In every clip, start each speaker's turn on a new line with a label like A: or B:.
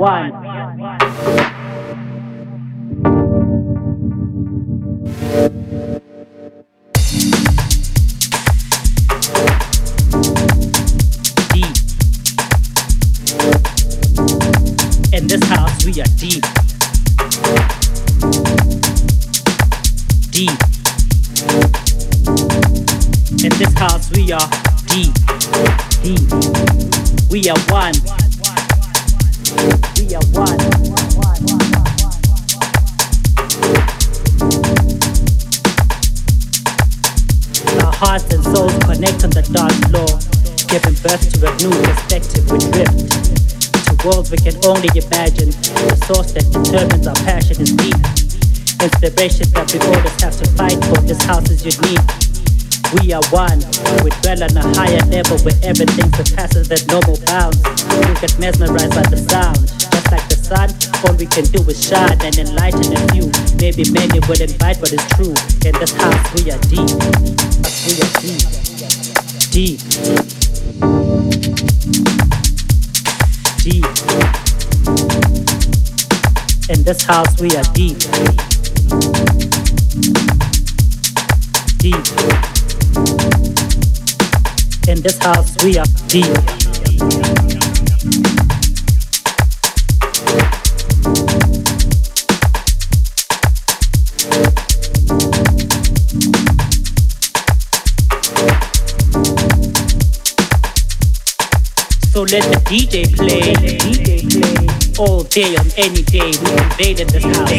A: one. Only imagine. The source that determines our passion is deep. Inspiration that we always have to fight for. This house is unique. We are one. We dwell on a higher level where everything surpasses the normal bounds. You get mesmerized by the sound Just like the sun. All we can do is shine and enlighten a few. Maybe many will invite what is true. In this house we are deep. We are deep. Deep. Deep. In this house we are deep. Deep. In this house we are deep. So let the DJ play all day on any day. We invaded this house.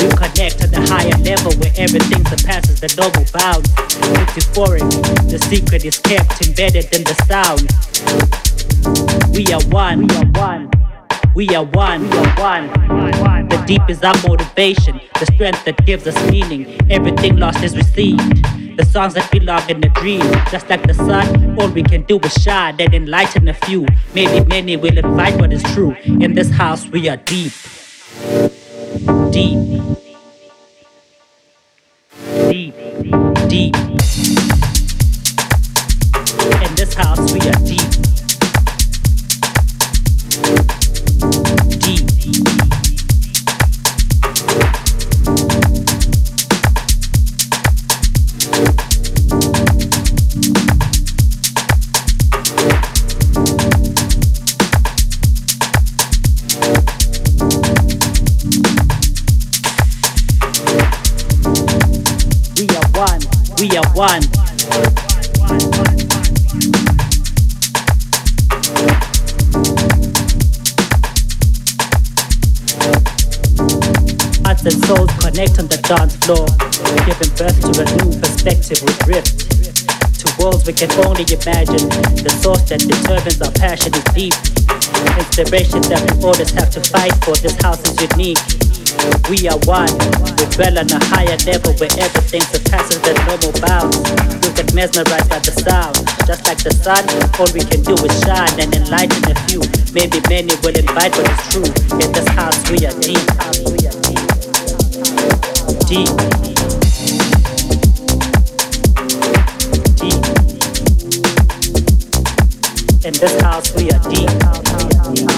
A: We connect to the higher level where everything surpasses the double bounds. It's euphoric, the secret is kept embedded in the sound. We are one, we are one. We are one, we are one. The deep is our motivation, the strength that gives us meaning. Everything lost is received. The songs that belong in the dream, just like the sun, all we can do is shine and enlighten a few. Maybe many will invite what is true. In this house, we are deep. Deep. Deep. Deep. In this house, we are. Deep. Can only imagine, the source that determines our passion is deep. Inspiration that we always have to fight for, this house is unique. We are one. We dwell on a higher level where everything surpasses the normal bounds. We get mesmerized by the sound. Just like the sun, all we can do is shine and enlighten a few. Maybe many will invite but it's true. In this house we are. Deep. Deep. In this house we are deep.